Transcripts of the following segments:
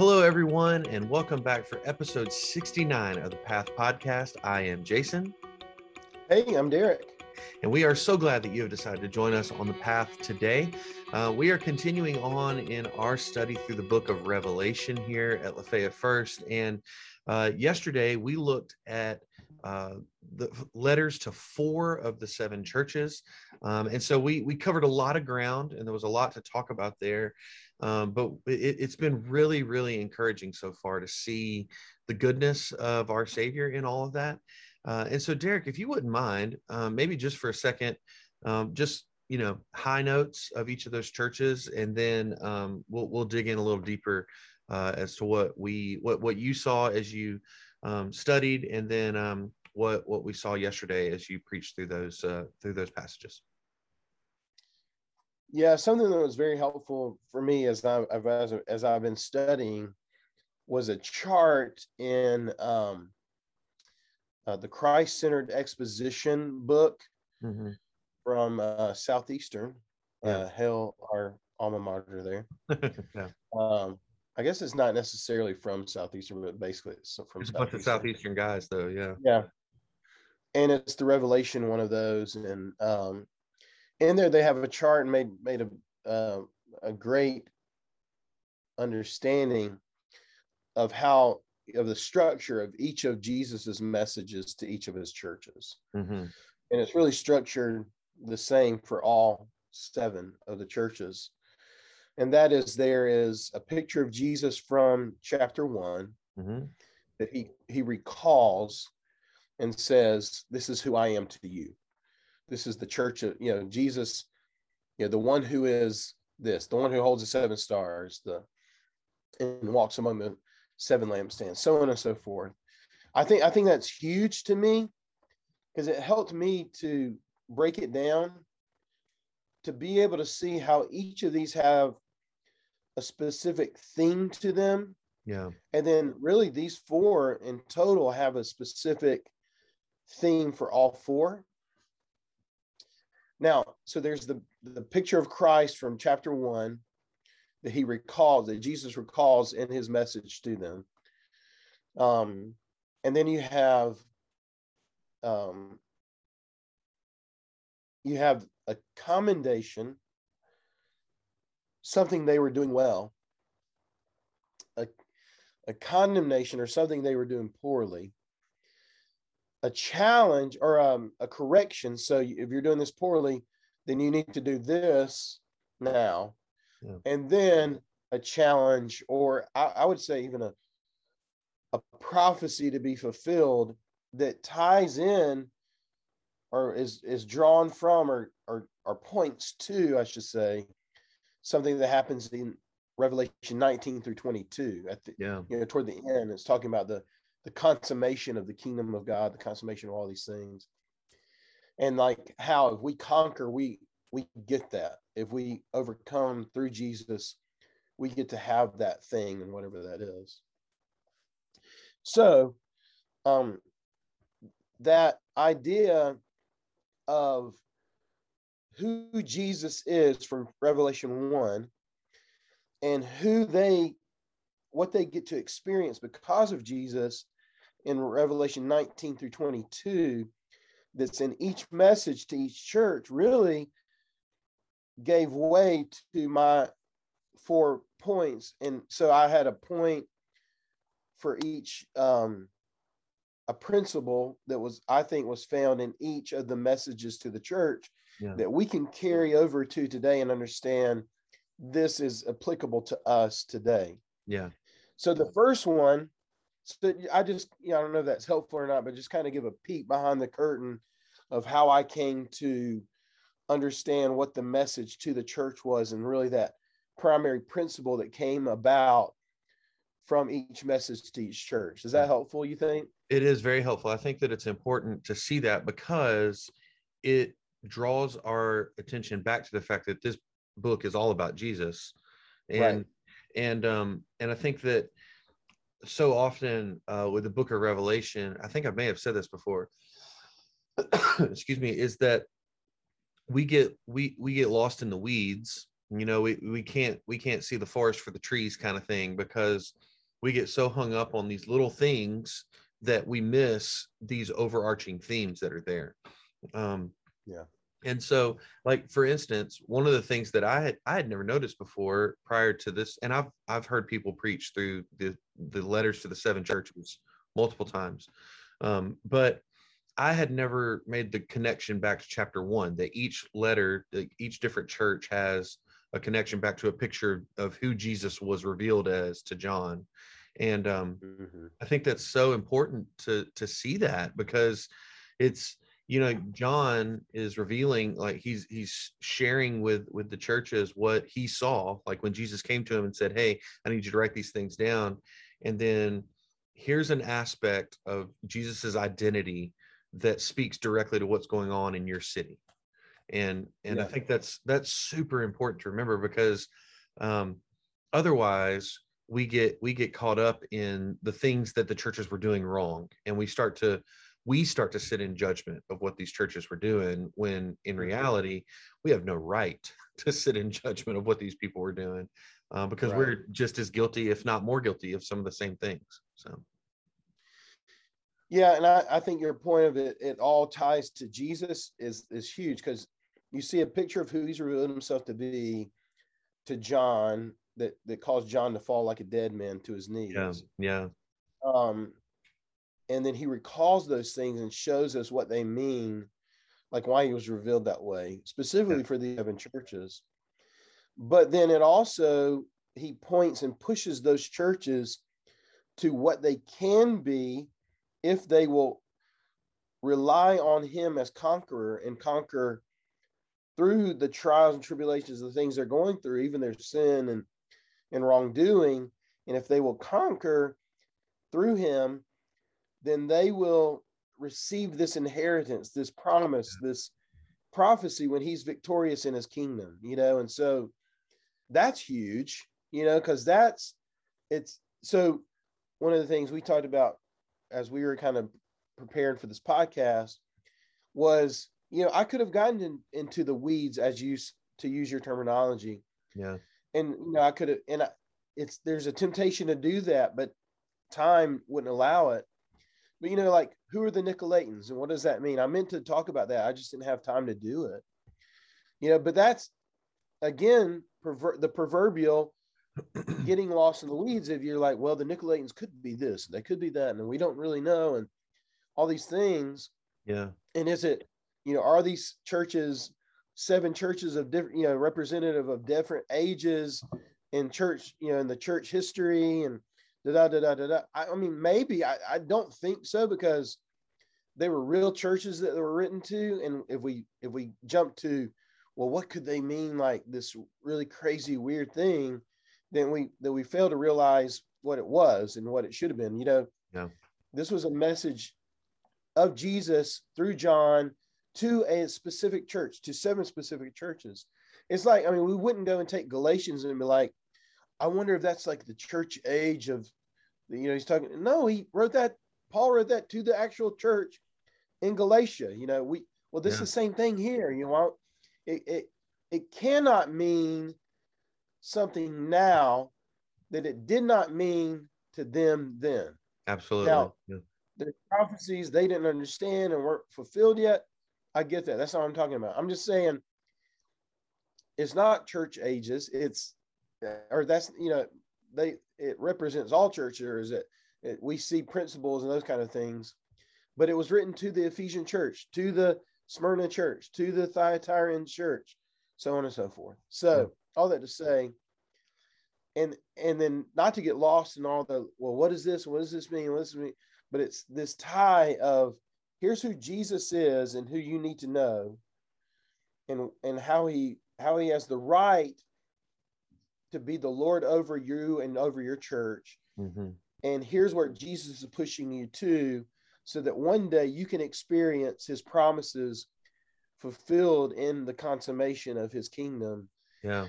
Hello, everyone, and welcome back for episode 69 of the Path Podcast. I am Jason. Hey, I'm Derek. And we are so glad that you have decided to join us on the path today. Uh, we are continuing on in our study through the book of Revelation here at Lafayette First. And uh, yesterday we looked at uh, the letters to four of the seven churches. Um, and so we, we covered a lot of ground and there was a lot to talk about there. Um, but it, has been really, really encouraging so far to see the goodness of our Savior in all of that. Uh, and so, Derek, if you wouldn't mind, um, maybe just for a second, um, just you know, high notes of each of those churches, and then um, we'll we'll dig in a little deeper uh, as to what we what what you saw as you um, studied, and then um, what what we saw yesterday as you preached through those uh, through those passages. Yeah, something that was very helpful for me as I as, as I've been studying was a chart in um, uh, the Christ Centered Exposition book mm-hmm. from uh, Southeastern. Yeah. Uh, Hale, our alma mater there. yeah. um, I guess it's not necessarily from Southeastern, but basically it's from it's a bunch of Southeastern guys, though. Yeah. Yeah. And it's the Revelation, one of those, and um, in there they have a chart and made made a uh, a great understanding of how of the structure of each of Jesus's messages to each of his churches, mm-hmm. and it's really structured the same for all seven of the churches, and that is there is a picture of Jesus from chapter one mm-hmm. that he he recalls and says, "This is who I am to you." this is the church of you know jesus you know the one who is this the one who holds the seven stars the and walks among the seven lampstands so on and so forth i think i think that's huge to me because it helped me to break it down to be able to see how each of these have a specific theme to them. Yeah. And then really these four in total have a specific theme for all four. Now, so there's the, the picture of Christ from chapter one that he recalls, that Jesus recalls in his message to them. Um, and then you have um, you have a commendation, something they were doing well, a, a condemnation or something they were doing poorly, a challenge or um, a correction. So if you're doing this poorly, then you need to do this now. Yeah. And then a challenge, or I, I would say even a, a prophecy to be fulfilled that ties in or is is drawn from or or or points to, I should say, something that happens in Revelation 19 through 22 at the yeah. you know toward the end. It's talking about the the consummation of the kingdom of God, the consummation of all these things. And like how if we conquer, we we get that. If we overcome through Jesus, we get to have that thing and whatever that is. So um that idea of who Jesus is from Revelation 1 and who they what they get to experience because of Jesus in Revelation 19 through 22 that's in each message to each church really gave way to my four points. And so I had a point for each um, a principle that was I think was found in each of the messages to the church yeah. that we can carry over to today and understand this is applicable to us today. Yeah. So the first one so I just, you know, I don't know if that's helpful or not, but just kind of give a peek behind the curtain of how I came to understand what the message to the church was and really that primary principle that came about from each message to each church. Is that helpful, you think? It is very helpful. I think that it's important to see that because it draws our attention back to the fact that this book is all about Jesus. And right. and um and I think that so often uh, with the book of Revelation, I think I may have said this before. excuse me, is that we get we we get lost in the weeds. You know, we we can't we can't see the forest for the trees kind of thing because we get so hung up on these little things that we miss these overarching themes that are there. Um, yeah. And so, like for instance, one of the things that I had I had never noticed before prior to this, and I've I've heard people preach through the the letters to the seven churches multiple times, um, but I had never made the connection back to chapter one that each letter, each different church has a connection back to a picture of who Jesus was revealed as to John, and um, mm-hmm. I think that's so important to to see that because it's you know john is revealing like he's he's sharing with with the churches what he saw like when jesus came to him and said hey i need you to write these things down and then here's an aspect of jesus's identity that speaks directly to what's going on in your city and and yeah. i think that's that's super important to remember because um otherwise we get we get caught up in the things that the churches were doing wrong and we start to we start to sit in judgment of what these churches were doing when in mm-hmm. reality we have no right to sit in judgment of what these people were doing uh, because right. we're just as guilty if not more guilty of some of the same things so yeah and i, I think your point of it it all ties to jesus is is huge because you see a picture of who he's revealed himself to be to john that that caused john to fall like a dead man to his knees. Yeah yeah. Um and then he recalls those things and shows us what they mean like why he was revealed that way specifically for the seven churches. But then it also he points and pushes those churches to what they can be if they will rely on him as conqueror and conquer through the trials and tribulations of the things they're going through even their sin and and wrongdoing and if they will conquer through him then they will receive this inheritance, this promise, this prophecy when he's victorious in his kingdom, you know. And so that's huge, you know, because that's it's so one of the things we talked about as we were kind of preparing for this podcast was, you know, I could have gotten in, into the weeds as you to use your terminology. Yeah. And you know, I could have and I, it's there's a temptation to do that, but time wouldn't allow it but you know, like who are the Nicolaitans and what does that mean? I meant to talk about that. I just didn't have time to do it. You know, but that's again perver- the proverbial getting lost in the weeds if you're like, well, the Nicolaitans could be this, they could be that, and we don't really know, and all these things. Yeah. And is it, you know, are these churches seven churches of different, you know, representative of different ages in church, you know, in the church history and da da da da da. I, I mean, maybe I, I don't think so because they were real churches that they were written to, and if we if we jump to, well, what could they mean like this really crazy weird thing? Then we then we fail to realize what it was and what it should have been. You know, yeah. this was a message of Jesus through John to a specific church, to seven specific churches. It's like, I mean, we wouldn't go and take Galatians and be like, I wonder if that's like the church age of, you know, he's talking. No, he wrote that. Paul wrote that to the actual church in Galatia. You know, we well, this yeah. is the same thing here. You know, it it it cannot mean something now that it did not mean to them then. Absolutely. Now, yeah. the prophecies they didn't understand and weren't fulfilled yet. I get that. That's not what I'm talking about. I'm just saying it's not church ages. It's uh, or that's you know they it represents all churches that it, we see principles and those kind of things but it was written to the ephesian church to the smyrna church to the thyatiran church so on and so forth so yeah. all that to say and and then not to get lost in all the well what is this what does this mean what does this mean but it's this tie of here's who jesus is and who you need to know and and how he how he has the right to be the Lord over you and over your church. Mm-hmm. And here's where Jesus is pushing you to, so that one day you can experience his promises fulfilled in the consummation of his kingdom. Yeah.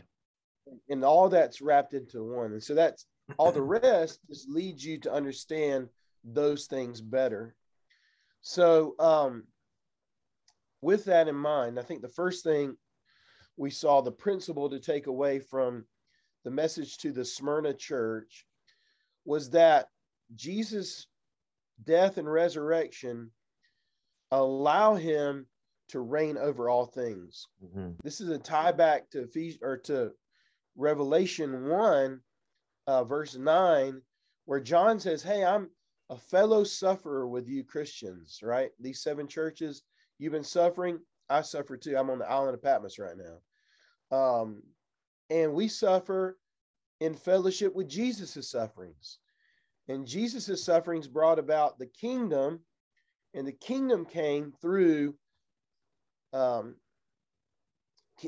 And all that's wrapped into one. And so that's all the rest just leads you to understand those things better. So, um, with that in mind, I think the first thing we saw the principle to take away from the message to the Smyrna church was that Jesus' death and resurrection allow him to reign over all things. Mm-hmm. This is a tie back to Ephesians or to Revelation 1, uh, verse 9, where John says, Hey, I'm a fellow sufferer with you Christians, right? These seven churches, you've been suffering. I suffer too. I'm on the island of Patmos right now. Um, and we suffer in fellowship with Jesus' sufferings. And Jesus' sufferings brought about the kingdom, and the kingdom came through um,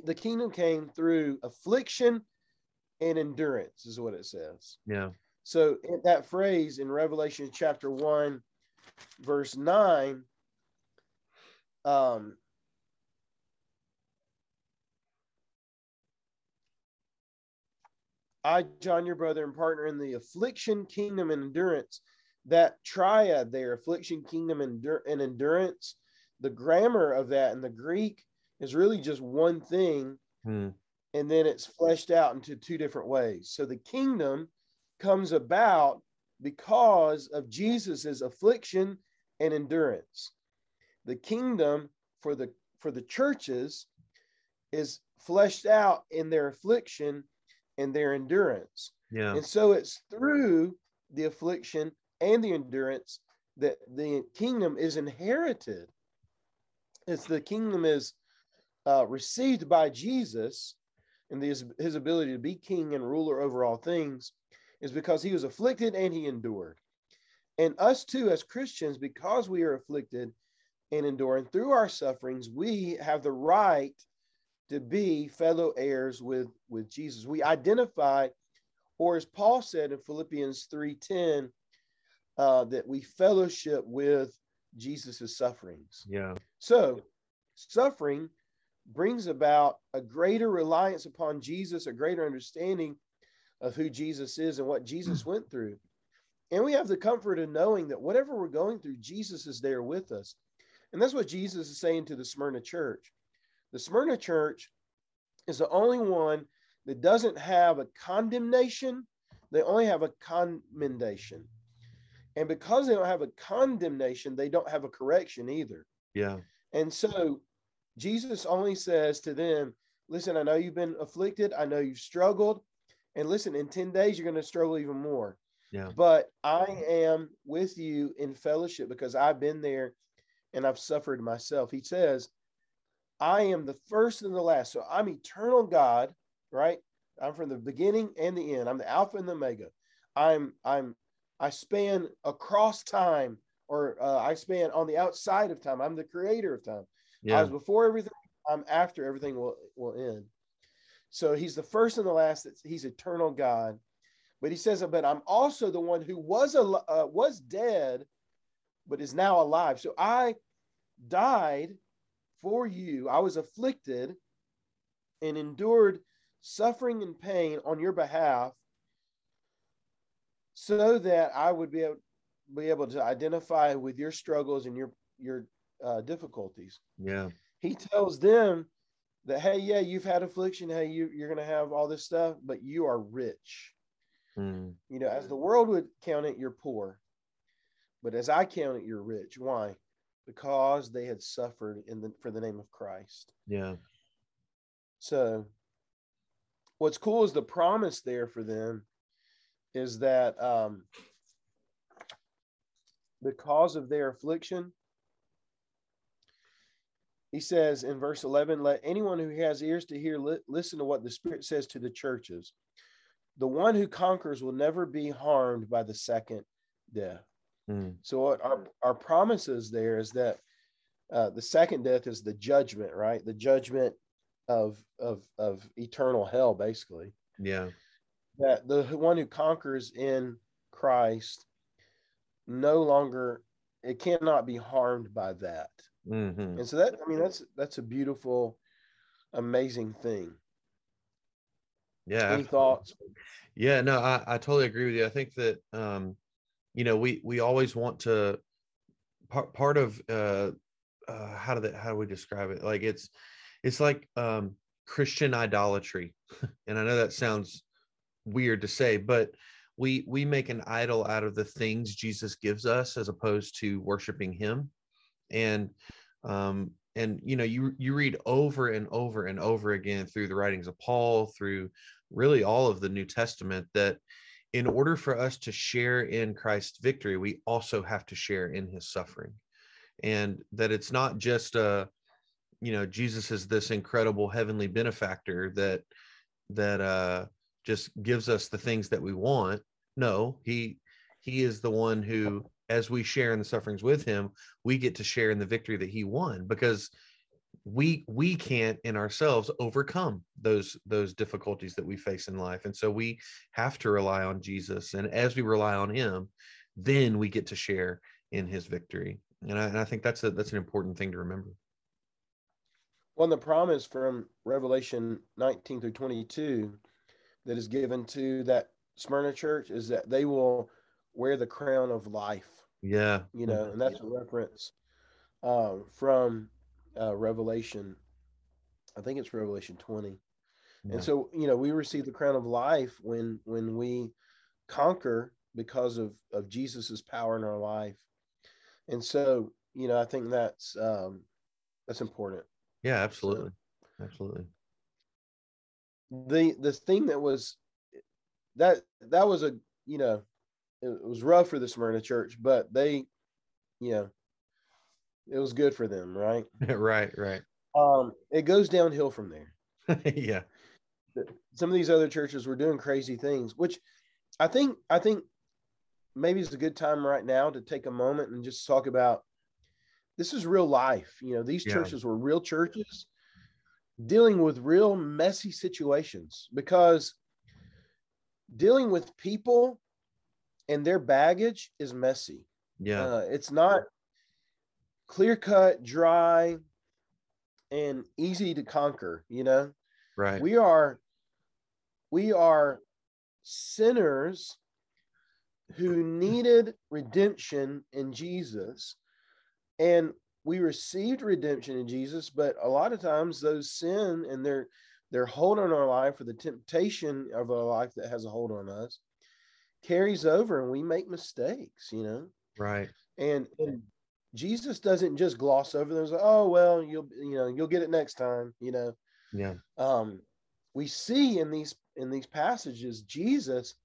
the kingdom came through affliction and endurance, is what it says. Yeah. So that phrase in Revelation chapter 1, verse 9, um, I, John, your brother and partner in the affliction, kingdom, and endurance, that triad there, affliction, kingdom, and endurance, the grammar of that in the Greek is really just one thing. Hmm. And then it's fleshed out into two different ways. So the kingdom comes about because of Jesus's affliction and endurance. The kingdom for the for the churches is fleshed out in their affliction and their endurance. Yeah. And so it's through the affliction and the endurance that the kingdom is inherited. It's the kingdom is uh, received by Jesus and his, his ability to be king and ruler over all things is because he was afflicted and he endured. And us too, as Christians, because we are afflicted and enduring through our sufferings, we have the right to be fellow heirs with, with Jesus. We identify, or as Paul said in Philippians 3:10, uh, that we fellowship with Jesus' sufferings. Yeah. So suffering brings about a greater reliance upon Jesus, a greater understanding of who Jesus is and what Jesus hmm. went through. And we have the comfort of knowing that whatever we're going through, Jesus is there with us. And that's what Jesus is saying to the Smyrna church. The Smyrna church is the only one that doesn't have a condemnation, they only have a commendation. And because they don't have a condemnation, they don't have a correction either. Yeah. And so Jesus only says to them, Listen, I know you've been afflicted, I know you've struggled, and listen, in 10 days, you're going to struggle even more. Yeah. But I am with you in fellowship because I've been there and I've suffered myself. He says, I am the first and the last. So I'm eternal God, right? I'm from the beginning and the end. I'm the Alpha and the Omega. I'm I'm I span across time, or uh, I span on the outside of time. I'm the creator of time. Yeah. I was before everything. I'm after everything will will end. So he's the first and the last. He's eternal God. But he says, but I'm also the one who was a uh, was dead, but is now alive. So I died for you. I was afflicted and endured suffering and pain on your behalf so that I would be able, be able to identify with your struggles and your your uh, difficulties. Yeah. He tells them that hey yeah you've had affliction. Hey you, you're going to have all this stuff but you are rich. Mm. you know as the world would count it you're poor. But as i count it you're rich. Why? Because they had suffered in the for the name of christ. Yeah. So what's cool is the promise there for them is that um because of their affliction he says in verse 11 let anyone who has ears to hear li- listen to what the spirit says to the churches. The one who conquers will never be harmed by the second death. Mm. so what our, our promises there is that uh, the second death is the judgment right? The judgment of of of eternal hell basically. Yeah. That the one who conquers in christ no longer it cannot be harmed by that Mm-hmm. And so that I mean that's that's a beautiful, amazing thing. Yeah. Any thoughts? Yeah, no, I, I totally agree with you. I think that um, you know, we we always want to part part of uh uh how do that how do we describe it? Like it's it's like um Christian idolatry. and I know that sounds weird to say, but we we make an idol out of the things jesus gives us as opposed to worshiping him and um and you know you you read over and over and over again through the writings of paul through really all of the new testament that in order for us to share in christ's victory we also have to share in his suffering. And that it's not just a you know jesus is this incredible heavenly benefactor that that uh just gives us the things that we want. No he he is the one who as we share in the sufferings with him we get to share in the victory that he won because we we can't in ourselves overcome those those difficulties that we face in life. And so we have to rely on jesus. And as we rely on him then we get to share in his victory. And I, and I think that's a that's an important thing to remember. Well, the promise from Revelation 19 through 22 that is given to that Smyrna church is that they will wear the crown of life. Yeah. You know, and that's a reference um, from uh, Revelation. I think it's Revelation 20. Yeah. And so, you know, we receive the crown of life when when we conquer because of of Jesus's power in our life. And so, you know, I think that's um that's important. Yeah, absolutely. So, absolutely. The the thing that was that that was a you know it was rough for the Smyrna church, but they you know it was good for them, right? right, right. Um, it goes downhill from there. yeah. Some of these other churches were doing crazy things, which I think I think maybe it's a good time right now to take a moment and just talk about this is real life. You know, these yeah. churches were real churches dealing with real messy situations because dealing with people and their baggage is messy. Yeah. Uh, it's not clear cut, dry, and easy to conquer, you know? Right. We are we are sinners who needed redemption in Jesus and we received redemption in Jesus, but a lot of times those sin and their their hold on our life or the temptation of our life that has a hold on us carries over and we make mistakes, you know. Right. And and Jesus doesn't just gloss over those, oh well, you'll you know, you'll get it next time, you know. Yeah. Um we see in these in these passages Jesus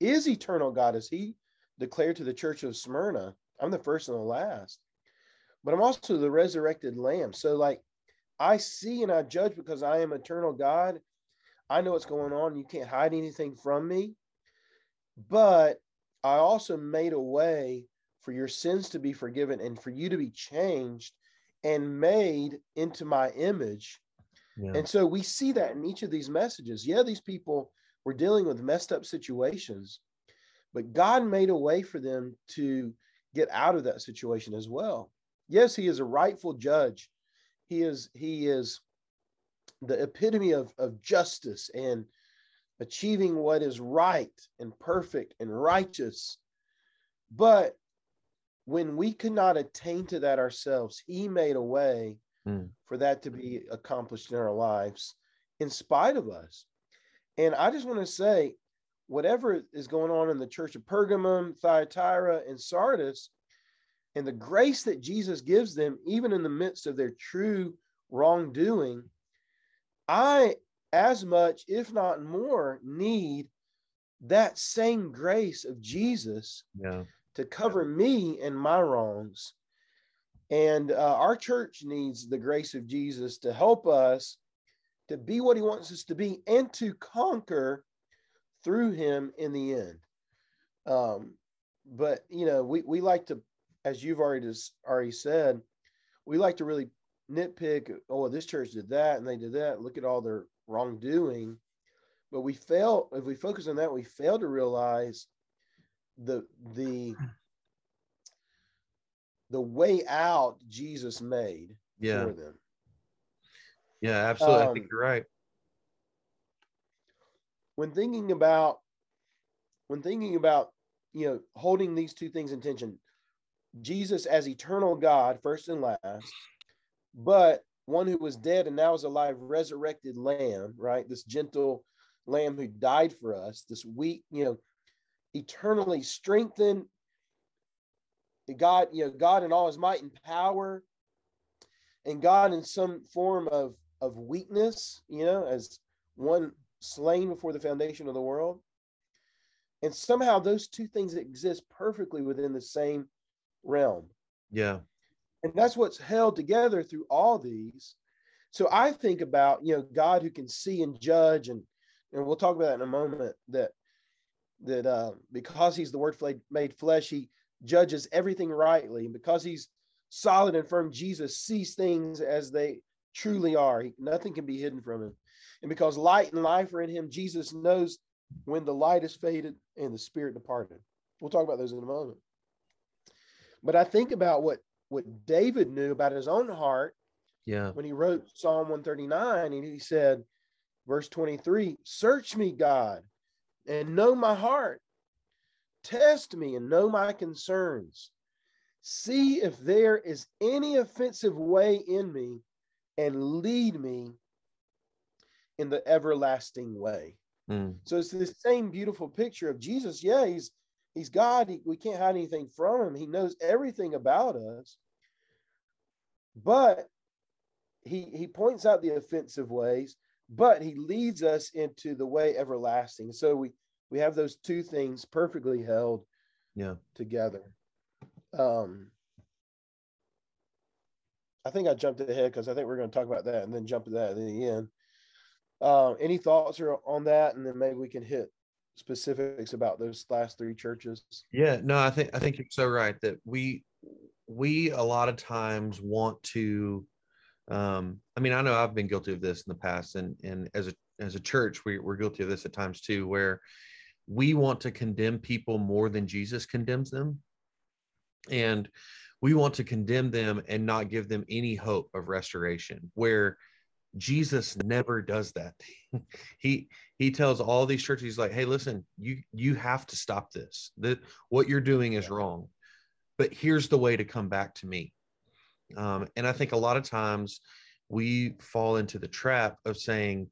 is eternal God as he declared to the church of Smyrna. I'm the first and the last but I'm also the resurrected lamb. So, like, I see and I judge because I am eternal God. I know what's going on. You can't hide anything from me. But I also made a way for your sins to be forgiven and for you to be changed and made into my image. Yeah. And so we see that in each of these messages. Yeah, these people were dealing with messed up situations, but God made a way for them to get out of that situation as well. Yes, he is a rightful judge. He is he is the epitome of, of justice and achieving what is right and perfect and righteous. But when we could not attain to that ourselves, he made a way mm. for that to be accomplished in our lives in spite of us. And I just want to say, whatever is going on in the church of Pergamum, Thyatira, and Sardis, and the grace that Jesus gives them, even in the midst of their true wrongdoing, I, as much, if not more, need that same grace of Jesus yeah. to cover me and my wrongs. And uh, our church needs the grace of Jesus to help us to be what he wants us to be and to conquer through him in the end. Um, but you know, we, we like to as you've already just already said, we like to really nitpick. Oh, this church did that and they did that. Look at all their wrongdoing. But we fail if we focus on that. We fail to realize the the the way out Jesus made yeah. for them. Yeah, absolutely. Um, I think um, you're right. When thinking about when thinking about you know holding these two things in tension, Jesus as eternal God, first and last, but one who was dead and now is alive, resurrected lamb, right? This gentle lamb who died for us, this weak, you know, eternally strengthened. God, you know, God in all his might and power, and God in some form of, of weakness, you know, as one slain before the foundation of the world. And somehow those two things exist perfectly within the same realm. Yeah. And that's what's held together through all these. So I think about, you know, God who can see and judge and and we'll talk about that in a moment that that uh, because he's the word made flesh, he judges everything rightly. And because he's solid and firm, Jesus sees things as they truly are. He, nothing can be hidden from him. And because light and life are in him, Jesus knows when the light is faded and the spirit departed. We'll talk about those in a moment. But I think about what what David knew about his own heart. Yeah. When he wrote Psalm 139 and he said, verse 23, search me, God, and know my heart. Test me and know my concerns. See if there is any offensive way in me and lead me in the everlasting way. Mm. So it's the same beautiful picture of Jesus. Yeah, he's he's God. He, we can't hide anything from him. He knows everything about us. But he he points out the offensive ways, but he leads us into the way everlasting. So we we have those two things perfectly held yeah together. Um I think I jumped ahead because I think we're going to talk about that and then jump to that in the end. Uh, any thoughts on that, and then maybe we can hit specifics about those last three churches. Yeah, no, I think I think you're so right that we we a lot of times want to. Um, I mean, I know I've been guilty of this in the past, and and as a as a church, we, we're guilty of this at times too, where we want to condemn people more than Jesus condemns them, and we want to condemn them and not give them any hope of restoration. Where Jesus never does that. he he tells all these churches, he's like, hey, listen, you you have to stop this. That what you're doing is wrong. But here's the way to come back to me. Um, and I think a lot of times we fall into the trap of saying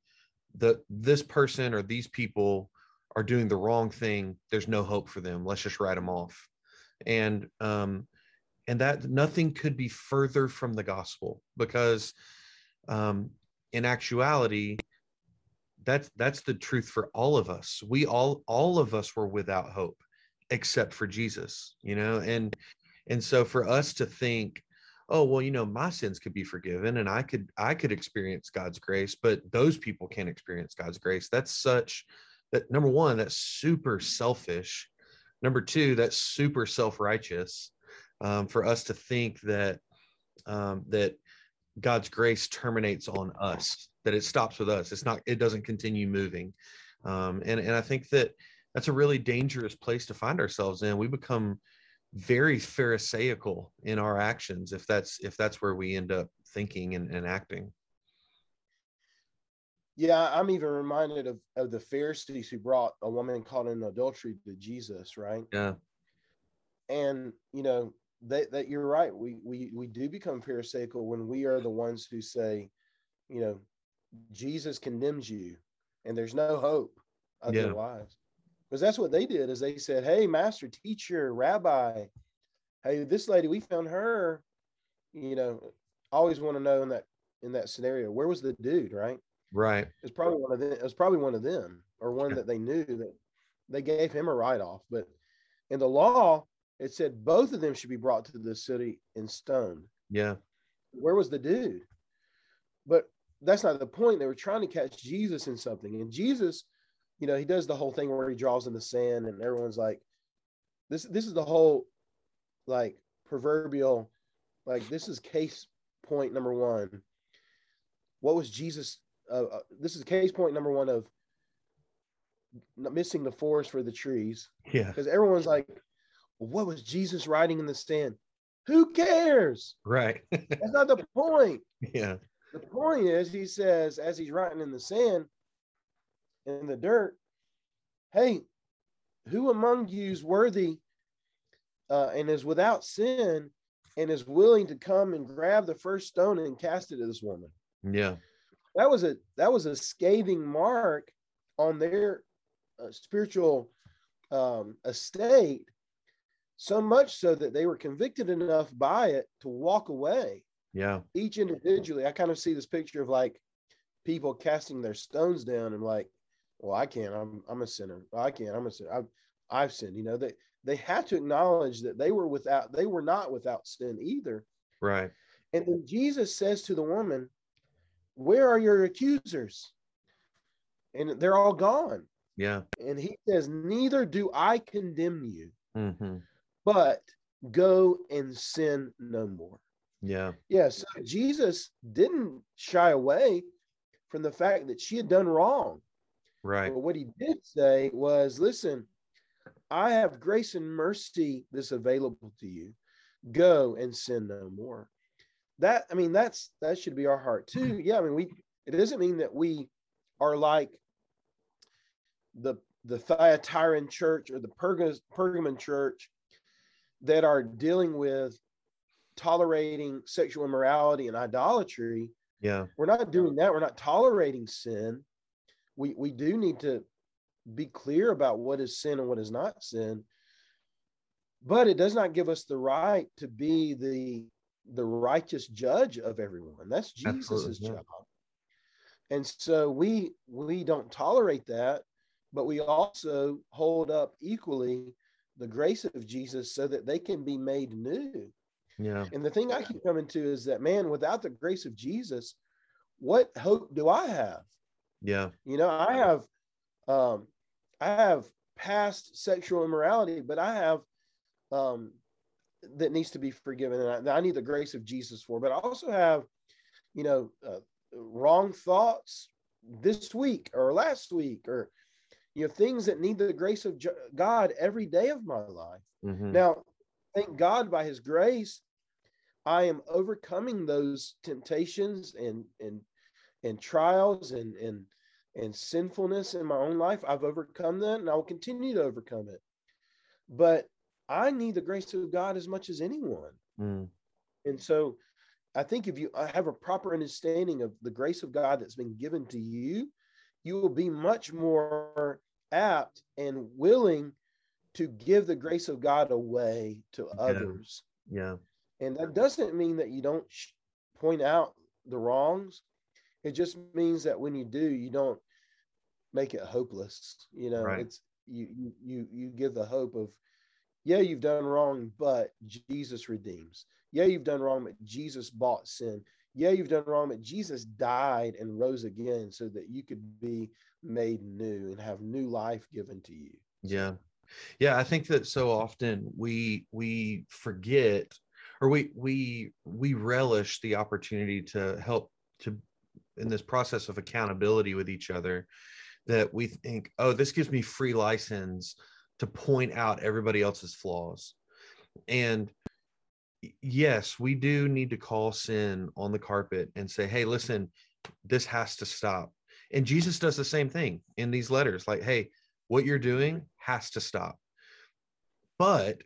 that this person or these people are doing the wrong thing. There's no hope for them. Let's just write them off. And um, and that nothing could be further from the gospel because um, in actuality that's that's the truth for all of us. We all all of us were without hope except for jesus you know? And and so for us to think oh well you know my sins could be forgiven and i could i could experience god's grace but those people can't experience god's grace that's such that number one that's super selfish. Number two that's super self-righteous um, for us to think that um, that God's grace terminates on us, that it stops with us. It's not, it doesn't continue moving. Um, and, and I think that that's a really dangerous place to find ourselves in. We become very pharisaical in our actions if that's if that's where we end up thinking and, and acting. Yeah, I'm even reminded of, of the Pharisees who brought a woman caught in adultery to Jesus, right? Yeah. And you know, that that you're right. We we we do become pharisaical when we are the ones who say, you know, Jesus condemns you, and there's no hope otherwise. Yeah. Because that's what they did. Is they said, "Hey, master, teacher, rabbi, hey, this lady, we found her." You know, always want to know in that in that scenario, where was the dude? Right. Right. It's probably one of them. It was probably one of them, or one yeah. that they knew that they gave him a write off. But in the law, it said both of them should be brought to the city and stoned. Yeah. Where was the dude? But that's not the point. They were trying to catch Jesus in something. And Jesus, you know, he does the whole thing where he draws in the sand and everyone's like, this, this is the whole like proverbial, like this is case point number one. What was Jesus? Uh, uh, this is case point number one of missing the forest for the trees. Yeah. Because everyone's like, what was Jesus writing in the sand? Who cares? Right. That's not the point. Yeah. The point is, he says, as he's writing in the sand, in the dirt, hey, who among you is worthy uh, and is without sin and is willing to come and grab the first stone and cast it at this woman? Yeah. That was a that was a scathing mark on their uh, spiritual um, estate, so much so that they were convicted enough by it to walk away. Yeah. Each individually, I kind of see this picture of like people casting their stones down and like, well, I can't. I'm I'm a sinner. I can't. I'm a sinner. I've, I've sinned. You know, they they had to acknowledge that they were without. They were not without sin either. Right. And then Jesus says to the woman, "Where are your accusers?" And they're all gone. Yeah. And he says, "Neither do I condemn you, hmm but go and sin no more." Yeah. Yes, Jesus didn't shy away from the fact that she had done wrong. Right. But what he did say was, listen, I have grace and mercy that's available to you. Go and sin no more. That I mean, that's that should be our heart too. Yeah, I mean, we it doesn't mean that we are like the the Thyatiran church or the Perga, Pergamon church that are dealing with tolerating sexual immorality and idolatry. Yeah. We're not doing that. We're not tolerating sin. We we do need to be clear about what is sin and what is not sin. But it does not give us the right to be the the righteous judge of everyone. That's Jesus's yeah. job. And so we we don't tolerate that, but we also hold up equally the grace of Jesus so that they can be made new. Yeah. And the thing I keep coming to is that man, without the grace of Jesus, what hope do I have? Yeah. You know, I have um I have past sexual immorality, but I have um that needs to be forgiven and I, I need the grace of Jesus for. But I also have, you know, uh, wrong thoughts this week or last week or you know things that need the grace of God every day of my life. hmm Now, thank God by his grace, I am overcoming those temptations and and and trials and and and sinfulness in my own life. I've overcome that and I will continue to overcome it. But I need the grace of God as much as anyone. mm And so I think if you uh, have a proper understanding of the grace of God that's been given to you, you will be much more apt and willing to give the grace of God away to others. Yeah. And that doesn't mean that you don't sh- point out the wrongs. It just means that when you do, you don't make it hopeless. You know, Right. it's you you you you give the hope of yeah, you've done wrong, but Jesus redeems. Yeah, you've done wrong, but Jesus bought sin. Yeah, you've done wrong, but Jesus died and rose again so that you could be made new and have new life given to you. Yeah. Yeah, I think that so often we we forget or we we we relish the opportunity to help to in this process of accountability with each other that we think, oh, this gives me free license to point out everybody else's flaws. And yes, we do need to call sin on the carpet and say, hey, listen, this has to stop. And Jesus does the same thing in these letters like, hey, what you're doing has to stop. But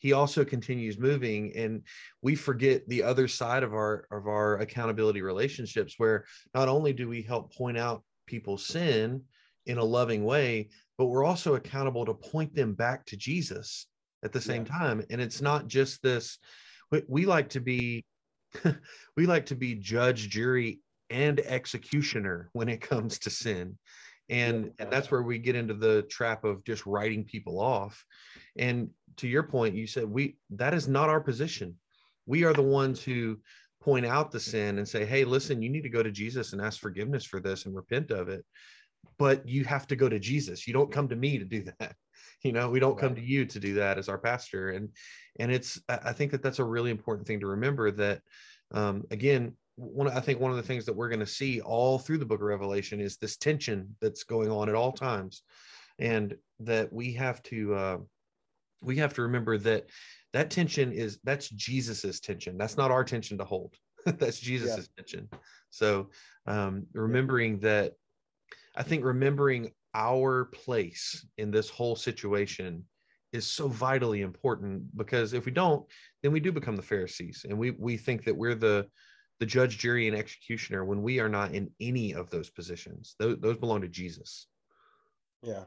he also continues moving and we forget the other side of our of our accountability relationships where not only do we help point out people's sin in a loving way but we're also accountable to point them back to jesus at the same Yeah. time and it's not just this we, we like to be we like to be judge jury and executioner when it comes to sin. And and that's where we get into the trap of just writing people off. And to your point you said we that is not our position. We are the ones who point out the sin and say hey listen you need to go to jesus and ask forgiveness for this and repent of it. But you have to go to jesus. You don't come to me to do that. You know we don't come to you to do that as our pastor. And and it's i I think that that's a really important thing to remember that um again one i think one of the things that we're going to see all through the book of revelation is this tension that's going on at all times. And that we have to uh we have to remember that that tension is that's jesus's tension. That's not our tension to hold. That's jesus's tension. So um remembering that i think remembering our place in this whole situation is so vitally important because if we don't then we do become the pharisees and we we think that we're the the judge jury and executioner when we are not in any of those positions those, those belong to jesus Yeah.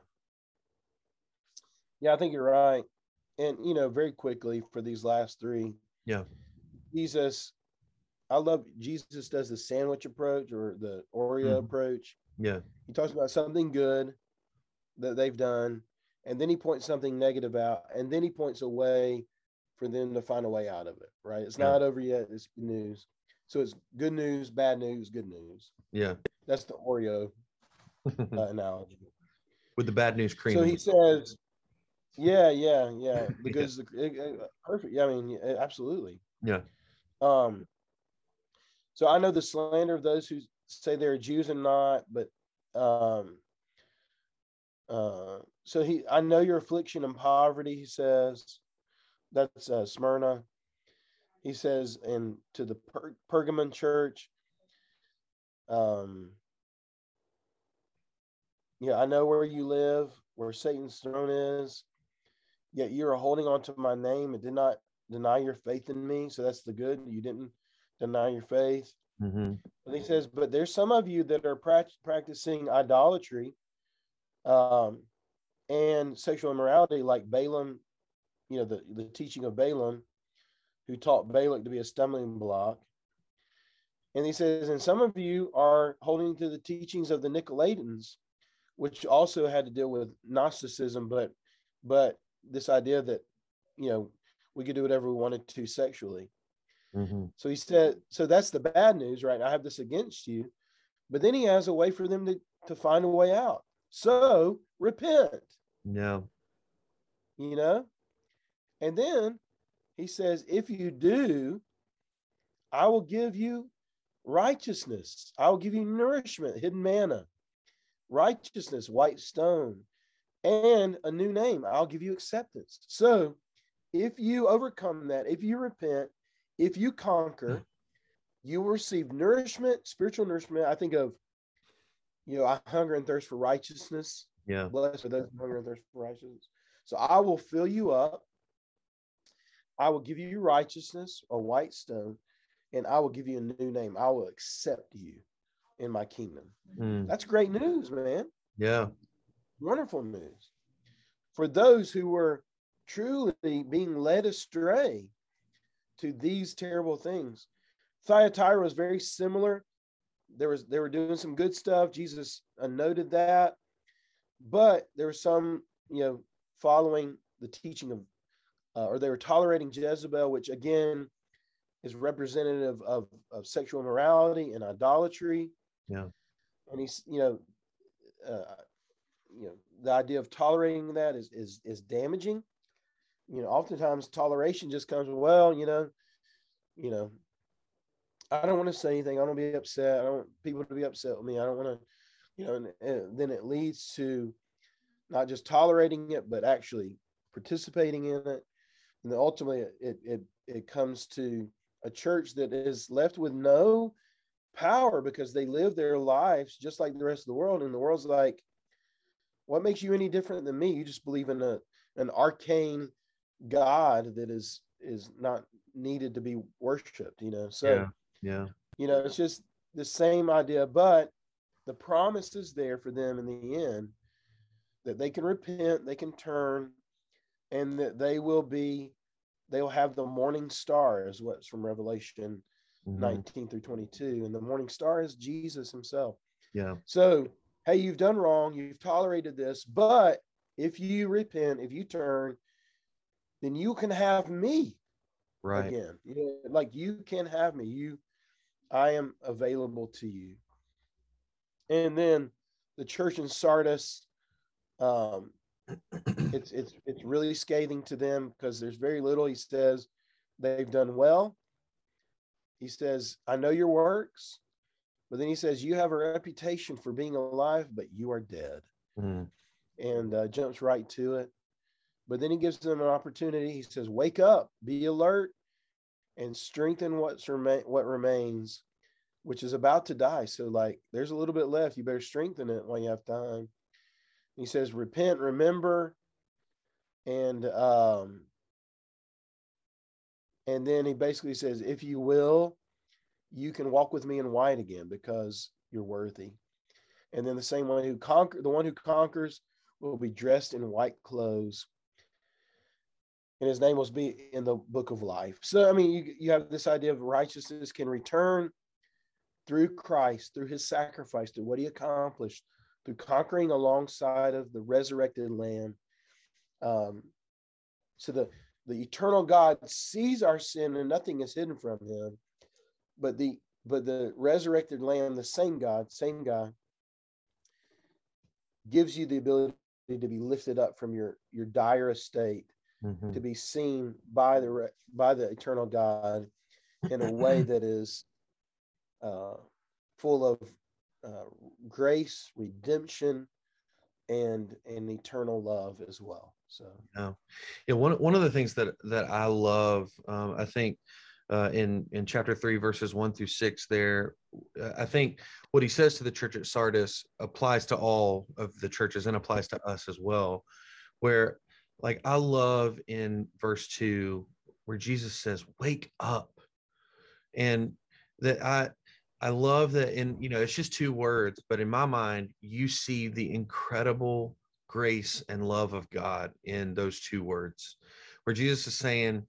Yeah, I think you're right. And you know, very quickly for these last three. Yeah. Jesus, I love Jesus does the sandwich approach or the Oreo Mhm. approach. Yeah. He talks about something good that they've done, and then he points something negative out, and then he points a way for them to find a way out of it. Right? It's Yeah. not over yet. It's good news. So it's good news, bad news, good news. Yeah. That's the Oreo uh, analogy. With the bad news cream. So he says, "Yeah, yeah, yeah. The Yeah. good is the uh, uh, perfect. Yeah, I mean, yeah, absolutely. yeah. Um, so I know the slander of those who say they're Jews and not, but um, uh, so he, I know your affliction and poverty. He says, that's uh, Smyrna. He says, and to the per- Pergamon church, um, yeah, I know where you live, where Satan's throne is. Yet you are holding on to my name and did not deny your faith in me. So that's the good. You didn't deny your faith. hmm And he says, but there's some of you that are prac- practicing idolatry um, and sexual immorality, like Balaam, you know, the, the teaching of Balaam, who taught Balak to be a stumbling block. And he says, and some of you are holding to the teachings of the Nicolaitans, which also had to deal with Gnosticism, but but this idea that you know we could do whatever we wanted to sexually. hmm So he said, so that's the bad news, right? I have this against you. But then he has a way for them to, to find a way out. So repent, No. you know? And then he says, if you do, I will give you righteousness. I will give you nourishment, hidden manna, righteousness, white stone, and a new name. I'll give you acceptance. So if you overcome that, if you repent, if you conquer, you will receive nourishment, spiritual nourishment. I think of, you know, I hunger and thirst for righteousness. Yeah. Blessed are those who hunger and thirst for righteousness. So I will fill you up. I will give you righteousness, a white stone, and I will give you a new name. I will accept you in my kingdom. Mm. That's great news, man. Yeah. Wonderful news. For those who were truly being led astray to these terrible things. Thyatira was very similar. There was they were doing some good stuff. Jesus noted that, but there was some, you know, following the teaching of, uh, or they were tolerating Jezebel, which again is representative of, of sexual immorality and idolatry. Yeah. And he's, you know, uh, you know, the idea of tolerating that is is is damaging. You know, oftentimes toleration just comes, well, you know, you know, I don't want to say anything. I don't be upset. I don't want people to be upset with me. I don't want to, you know, and, and then it leads to not just tolerating it, but actually participating in it. And ultimately it it it comes to a church that is left with no power because they live their lives just like the rest of the world. And the world's like, what makes you any different than me? You just believe in a an arcane God that is is not needed to be worshipped, you know. So Yeah. Yeah. you know, it's just the same idea, but the promise is there for them in the end that they can repent, they can turn, and that they will be, they will have the morning star, is what's from Revelation Mhm. 19 through 22. And the morning star is Jesus himself. Yeah. So, hey, you've done wrong, you've tolerated this, but if you repent, if you turn, then you can have me Right. again. You know, like you can have me. You, I am available to you. And then the church in Sardis, um, it's it's it's really scathing to them because there's very little. He says they've done well. He says, I know your works, but then he says you have a reputation for being alive, but you are dead Mm. and uh, jumps right to it. But then he gives them an opportunity. He says, "Wake up, be alert, and strengthen what's remain what remains, which is about to die." So, like, there's a little bit left. You better strengthen it while you have time. He says, "Repent, remember," and um, and then he basically says, "If you will, you can walk with me in white again because you're worthy." And then the same one who conquer the one who conquers will be dressed in white clothes. and his name will be in the book of life. So, I mean, you, you have this idea of righteousness can return through Christ, through his sacrifice, through what he accomplished, through conquering alongside of the resurrected Lamb. Um, so the, the eternal God sees our sin and nothing is hidden from him. But the but the resurrected Lamb, the same God, same God, gives you the ability to be lifted up from your your dire estate, mm-hmm. to be seen by the by the eternal God in a way that is uh, full of uh, grace, redemption, and and eternal love as well. So yeah, yeah. One one of the things that that I love, um, I think. Uh, in in chapter three verses one through six there uh, i think what he says to the church at sardis applies to all of the churches and applies to us as well where like i love in verse two where jesus says wake up and that i I love that in you know it's just two words, but in my mind, you see the incredible grace and love of God in those two words, where Jesus is saying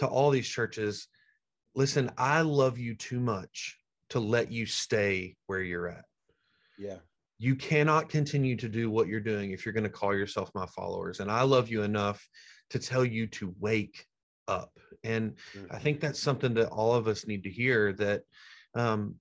to all these churches, listen, I love you too much to let you stay where you're at. Yeah. You cannot continue to do what you're doing if you're going to call yourself my followers. And I love you enough to tell you to wake up. And mm-hmm. I think that's something that all of us need to hear that um,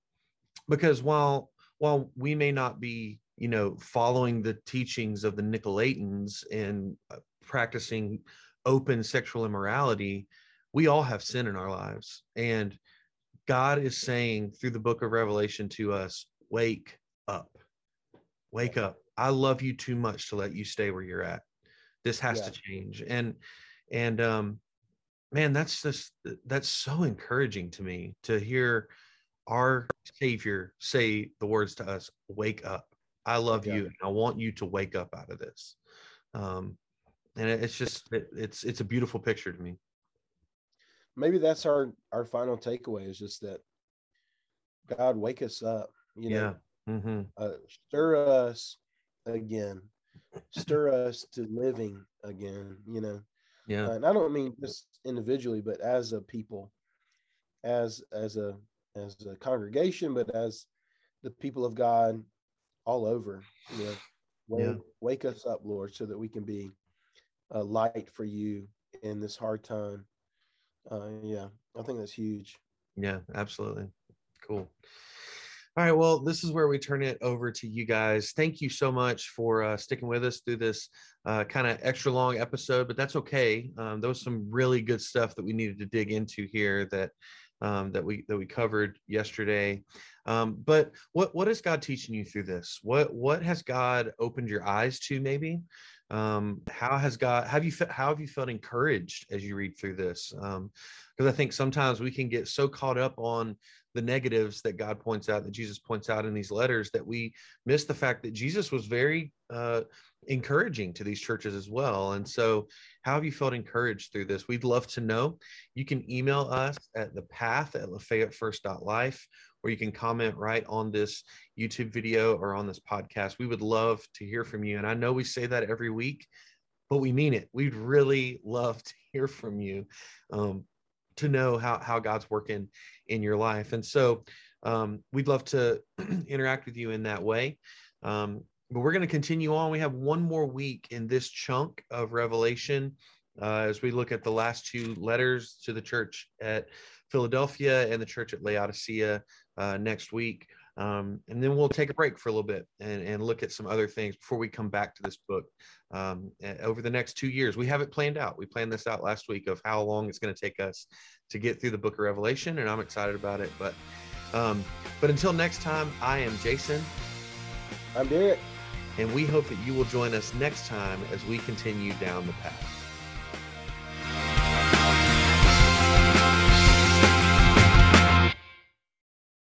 because while while we may not be you know following the teachings of the nicolaitans and uh, practicing open sexual immorality we all have sin in our lives. And god is saying through the book of revelation to us wake up. Wake up. I love you too much to let you stay where you're at. This has yeah. to change. And and um man that's just that's so encouraging to me to hear our Savior say the words to us, Wake up. I love yeah. you. And I want you to wake up out of this. Um, and it's just it, it's it's a beautiful picture to me. Maybe that's our our final takeaway is just that God wake us up. You know, yeah. mm-hmm. uh, stir us again, stir us to living again. You know, yeah. Uh, and I don't mean just individually, but as a people, as as a as a congregation, but as the people of God all over. You know, wake, yeah. wake us up, Lord, so that we can be a light for you in this hard time. Uh, yeah, I think that's huge. Yeah, absolutely. Cool. All right. Well, this is where we turn it over to you guys. Thank you so much for uh, sticking with us through this uh, kind of extra long episode, but that's okay. Um, there was some really good stuff that we needed to dig into here that um, that we that we covered yesterday. Um, but what what is God teaching you through this? What what has God opened your eyes to? Maybe um, how has God have you how have you felt encouraged as you read through this? Because um, I think sometimes we can get so caught up on the negatives that God points out, that Jesus points out in these letters, that we miss the fact that Jesus was very uh, encouraging to these churches as well. And so, how have you felt encouraged through this? We'd love to know. You can email us at the path at lafayettefirst.life, or you can comment right on this YouTube video or on this podcast. We would love to hear from you. And I know we say that every week, but we mean it. We'd really love to hear from you um, to know how, how God's working in your life. And so, um, we'd love to interact with you in that way. Um, but we're going to continue on. We have one more week in this chunk of Revelation uh, as we look at the last two letters to the church at Philadelphia and the church at Laodicea uh, next week. Um, and then we'll take a break for a little bit and, and look at some other things before we come back to this book um, over the next two years. We have it planned out. We planned this out last week of how long it's going to take us to get through the book of Revelation, and I'm excited about it. But um, but until next time, I am Jason. I'm Derek. And we hope that you will join us next time as we continue down the path.